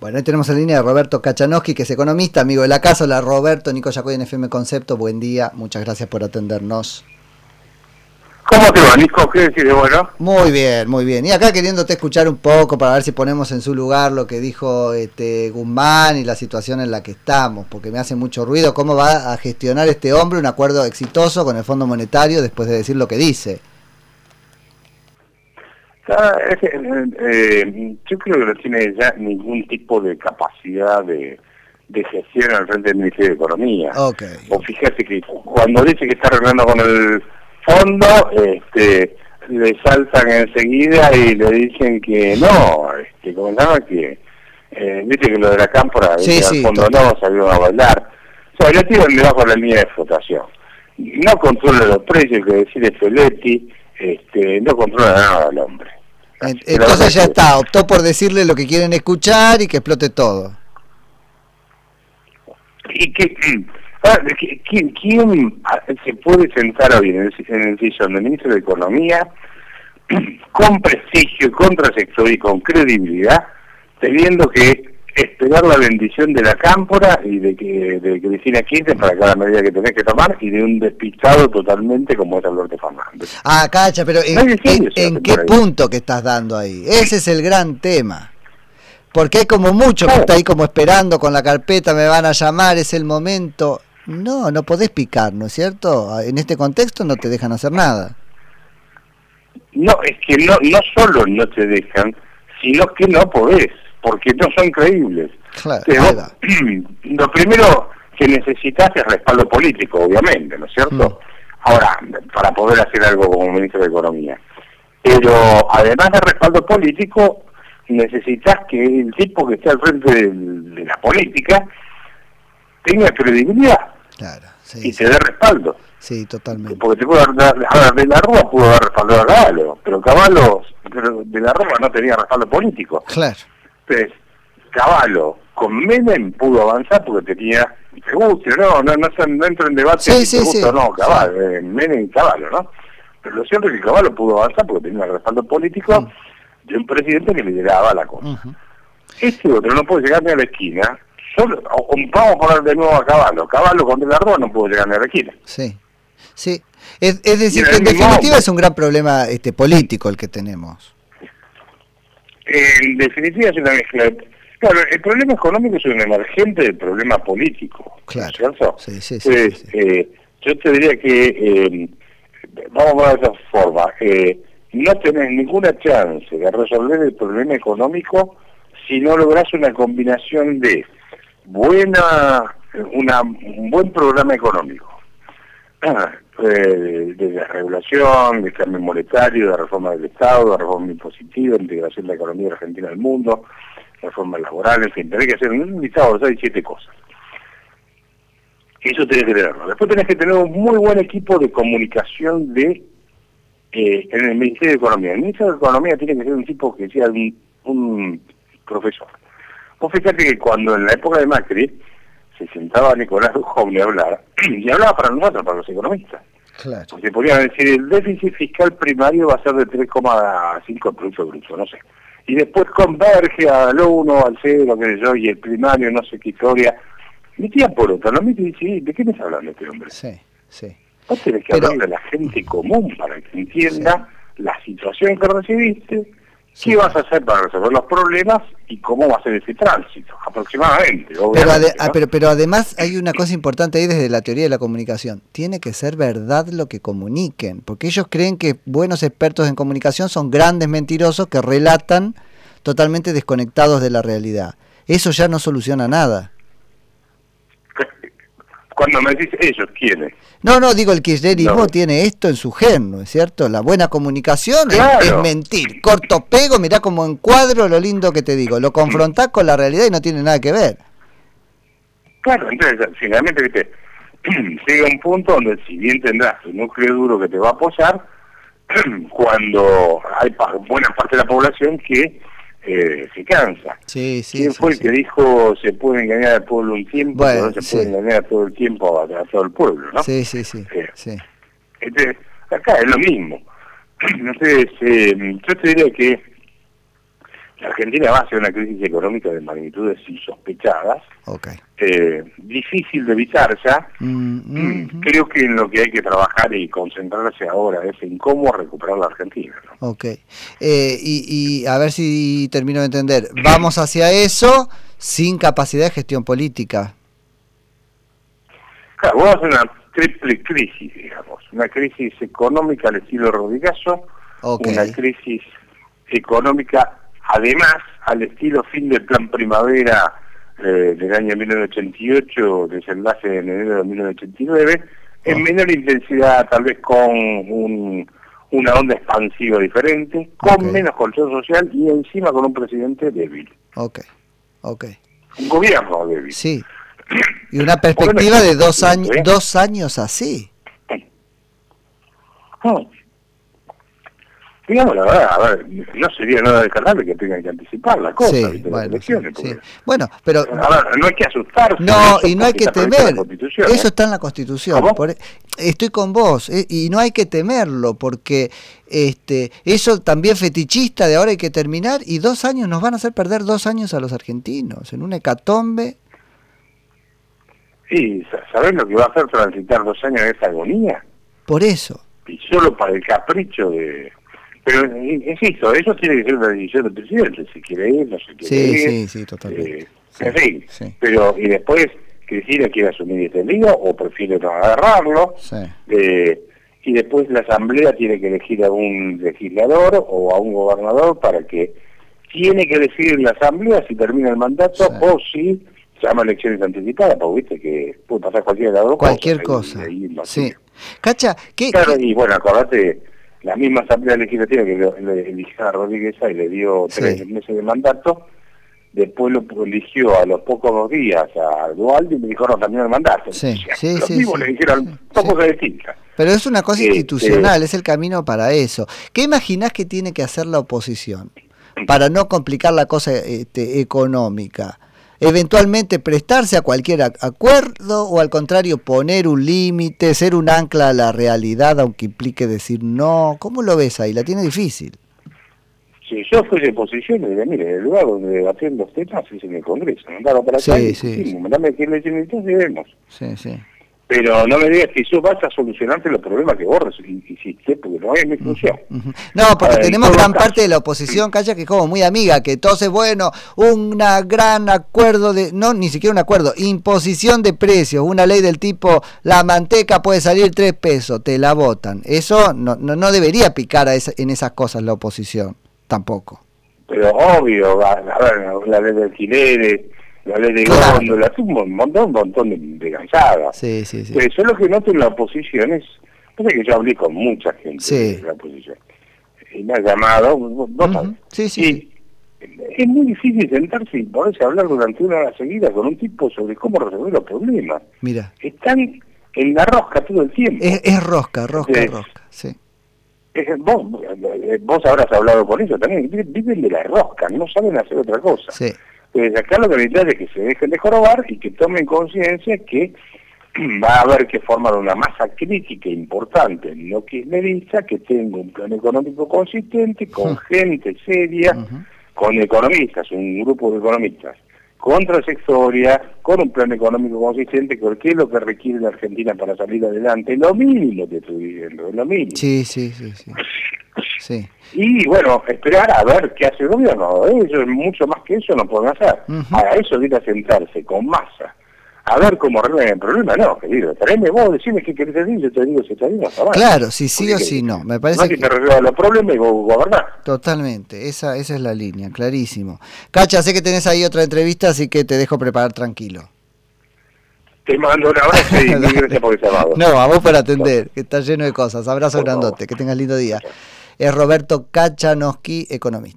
Bueno, ahí tenemos en línea a Roberto Kachanowski, que es economista, amigo de la casa. Hola Roberto, Nico Yacoy en FM Concepto, buen día, muchas gracias por atendernos. ¿Cómo te va, Nico? ¿Qué decís de bueno? Muy bien, muy bien. Y acá queriéndote escuchar un poco para ver si ponemos en su lugar lo que dijo este Guzmán y la situación en la que estamos, porque me hace mucho ruido cómo va a gestionar este hombre un acuerdo exitoso con el Fondo Monetario después de decir lo que dice. Eh, yo creo que no tiene ya ningún tipo de capacidad de, gestión al frente del Ministerio de Economía. Okay. O fíjate que cuando dice que está arreglando con el fondo, este, le saltan enseguida y le dicen que no, este, comentaba que, eh, viste que lo de la cámpora, sí, fondo no, salió a bailar. O sea, lo tiran debajo de la línea de flotación. No controla los precios, que decir Feletti, este, no controla nada al hombre. Entonces ya está, optó por decirle lo que quieren escuchar y que explote todo. ¿Y que, ah, ¿quién, ¿Quién se puede sentar hoy en el, en el sillón del ministro de Economía con prestigio, con trayectoria y con credibilidad, teniendo que esperar la bendición de la cámpora y de que de Cristina Kirchner para cada medida que tenés que tomar y de un despistado totalmente como es Alberto Fernández. Ah, cacha, pero ¿en, en, qué punto que estás dando ahí? Ese es el gran tema. Porque hay como mucho que está ahí como esperando con la carpeta, me van a llamar, es el momento. No, no podés picar, ¿no es cierto? En este contexto no te dejan hacer nada. No, es que no, no solo no te dejan, sino que no podés porque no son creíbles. lo primero que necesitas es respaldo político, obviamente, ¿no es cierto? Mm. Ahora, para poder hacer algo como ministro de Economía. Pero además de respaldo político, necesitas que el tipo que esté al frente de, la política tenga credibilidad y te dé respaldo. Sí, totalmente. Porque te puede dar, de la Rúa pudo dar respaldo a Caballo, pero Caballo de la Rúa no tenía respaldo político. Claro. Entonces, Caballo con Menem pudo avanzar porque tenía, te guste, no, no, no, no entro en debate sí, si sí, no, Caballo, eh, Menem y Caballo, ¿no? Pero lo cierto es que Caballo pudo avanzar porque tenía el respaldo político mm. de un presidente que lideraba la cosa. Este otro no puede llegar ni a la esquina, solo, vamos a poner de nuevo a Caballo, Caballo con De la Rúa no pudo llegar ni a la esquina. Sí, sí. Es, es decir, que en definitiva es un gran problema este político el que tenemos. En definitiva es una mezcla. Claro, el problema económico es un emergente del problema político. Claro. ¿Cierto? Sí, sí, sí, eh, yo te diría que, eh, vamos a ver de esa forma, eh, no tenés ninguna chance de resolver el problema económico si no logras una combinación de buena, una, un buen programa económico. De, de, regulación, de cambio monetario, de reforma del Estado, de reforma impositiva, de integración de la economía argentina al mundo, reforma laboral, en fin, tenés que hacer un listado de siete cosas. Eso tenés que tenerlo. Después tenés que tener un muy buen equipo de comunicación de eh, en el Ministerio de Economía. El Ministerio de Economía tiene que ser un tipo que sea un, profesor. Vos fíjate que cuando en la época de Macri se sentaba Nicolás Dujovne a hablar, y hablaba para nosotros, para los economistas. Claro. Porque podían decir, el déficit fiscal primario va a ser de 3,5 Producto Bruto, no sé. Y después converge al 1, al 0, qué sé yo, y el primario, no sé qué historia. tía por otro, no me dice, ¿de qué me está hablando este hombre? Sí, sí. Vos tenés que hablarle a la gente común para que entienda la situación que recibiste, ¿Qué vas a hacer para resolver los problemas y cómo va a ser ese tránsito? Aproximadamente. Pero, ah, pero, pero, además hay una cosa importante ahí desde la teoría de la comunicación. Tiene que ser verdad lo que comuniquen, porque ellos creen que buenos expertos en comunicación son grandes mentirosos que relatan totalmente desconectados de la realidad. Eso ya no soluciona nada. Cuando me dices ellos, ¿quiénes? No, no, digo, el kirchnerismo tiene esto en su gen, ¿no es cierto? La buena comunicación es, mentir. Corto pego, mirá como encuadro lo lindo que te digo. Lo confrontás con la realidad y no tiene nada que ver. Claro, entonces, finalmente, viste, llega un punto donde si bien tendrás un núcleo duro que te va a apoyar, cuando hay buena parte de la población que eh, se cansa. Sí, sí, ¿Quién fue el que dijo se puede engañar al pueblo un tiempo, pero no se puede engañar todo el tiempo a, todo el pueblo, ¿no? Sí, sí, sí. Eh, sí. Este, acá es lo mismo. Entonces, eh, yo te diría que Argentina va hacia una crisis económica de magnitudes insospechadas, okay. eh, difícil de evitar ya. Mm, mm, creo que en lo que hay que trabajar y concentrarse ahora es en cómo recuperar la Argentina. ¿no? Ok. Eh, y, y a ver si termino de entender. Vamos hacia eso sin capacidad de gestión política. Claro, vamos a hacer una triple crisis, digamos. Una crisis económica al estilo Rodigazo, una crisis económica además al estilo fin del plan primavera eh, del año 1988, desenlace en enero de 1989, en menor intensidad, tal vez con una onda expansiva diferente, con menos control social y encima con un presidente débil. Ok, ok. Un gobierno débil. Sí. Y una perspectiva de dos años, dos años así. Digamos la verdad, a ver, no sería nada descartable que tengan que anticipar la cosa, sí, bueno, elecciones, bueno, pero... A ver, no hay que asustarse. No, y no hay que temer. Eso ¿eh? está en la Constitución. E, estoy con vos, eh, y no hay que temerlo, porque este eso también fetichista de ahora hay que terminar, y dos años nos van a hacer perder dos años a los argentinos, en un hecatombe. Sí, ¿sabés lo que va a hacer transitar dos años de esa agonía? Por eso. Y solo para el capricho de pero insisto, eso tiene que ser una decisión del presidente, si quiere ir, no se quiere sí, ir. Sí, sí, totalmente. Eh, en fin, pero y después Cristina quiere asumir este lío o prefiere no agarrarlo. Eh, y después la Asamblea tiene que elegir a un legislador o a un gobernador para que tiene que decidir la Asamblea si termina el mandato o si llama elecciones anticipadas, porque viste que puede pasar cualquier lado. Cualquier cosa. sí. Cacha, ¿qué, claro, y bueno, acordate la misma Asamblea Legislativa que le eligió a Rodríguez y le dio tres meses de mandato, después lo eligió a los pocos días a Dualde y le dijo no, también el mandato. Sí, sí, los sí, le dijeron dos cosas distintas. Pero es una cosa este, institucional, es el camino para eso. ¿Qué imaginás que tiene que hacer la oposición para no complicar la cosa este, económica? Eventualmente prestarse a cualquier acuerdo o al contrario poner un límite, ser un ancla a la realidad aunque implique decir no. ¿Cómo lo ves ahí? La tiene difícil. Si yo fuese posición, diría, mire, el lugar donde debaten los temas es en el Congreso. Mandalo para acá sí, sí, mandame que le y vemos. Sí, sí. Pero no me digas que eso vas a solucionarte los problemas que vos hiciste, porque no es mi función. No, porque tenemos gran parte de la oposición, calla, que es como muy amiga, que entonces, bueno, un gran acuerdo de, no, ni siquiera un acuerdo, imposición de precios, una ley del tipo, la manteca puede salir tres pesos, te la votan. Eso no, no, no debería picar a en esas cosas la oposición, tampoco. Pero obvio, a, ver, la ley de alquileres la ley de la un montón, un montón de, de cansadas. Sí, sí, sí. Pero eso lo que noto en la oposición es, que yo hablé con mucha gente de la oposición, y me ha llamado, vos Sí, sí. es muy difícil sentarse y poderse hablar durante una hora seguida con un tipo sobre cómo resolver los problemas. Mira. Están en la rosca todo el tiempo. Es, rosca, rosca, rosca, sí. vos, vos habrás hablado con ellos también, viven de la rosca, no saben hacer otra cosa. Sí. Entonces acá lo que necesita es que se dejen de jorobar y que tomen conciencia que va a haber que formar una masa crítica importante en lo que tenga un plan económico consistente, con gente seria, con economistas, un grupo de economistas, con trayectoria, con un plan económico consistente, porque es lo que requiere la Argentina para salir adelante, lo mínimo que estoy diciendo, lo mínimo. Sí, sí, sí, sí. Y bueno, esperar a ver qué hace el gobierno. Ellos mucho más que eso no pueden hacer. A eso viene a sentarse con masa. A ver cómo arreglan el problema, no, querido. Traeme vos, decime qué querés decir, yo te digo si te digo. Claro, si sí o si no. Me parece no que, te resuelva los problemas y vos gobernás. Totalmente, esa, esa es la línea, clarísimo. Cacha, sé que tenés ahí otra entrevista, así que te dejo preparar tranquilo. Te mando un abrazo y gracias por el llamado. No, vamos por atender, que está lleno de cosas. Abrazo grandote, que tengas lindo día es Roberto Kachanowski, economista.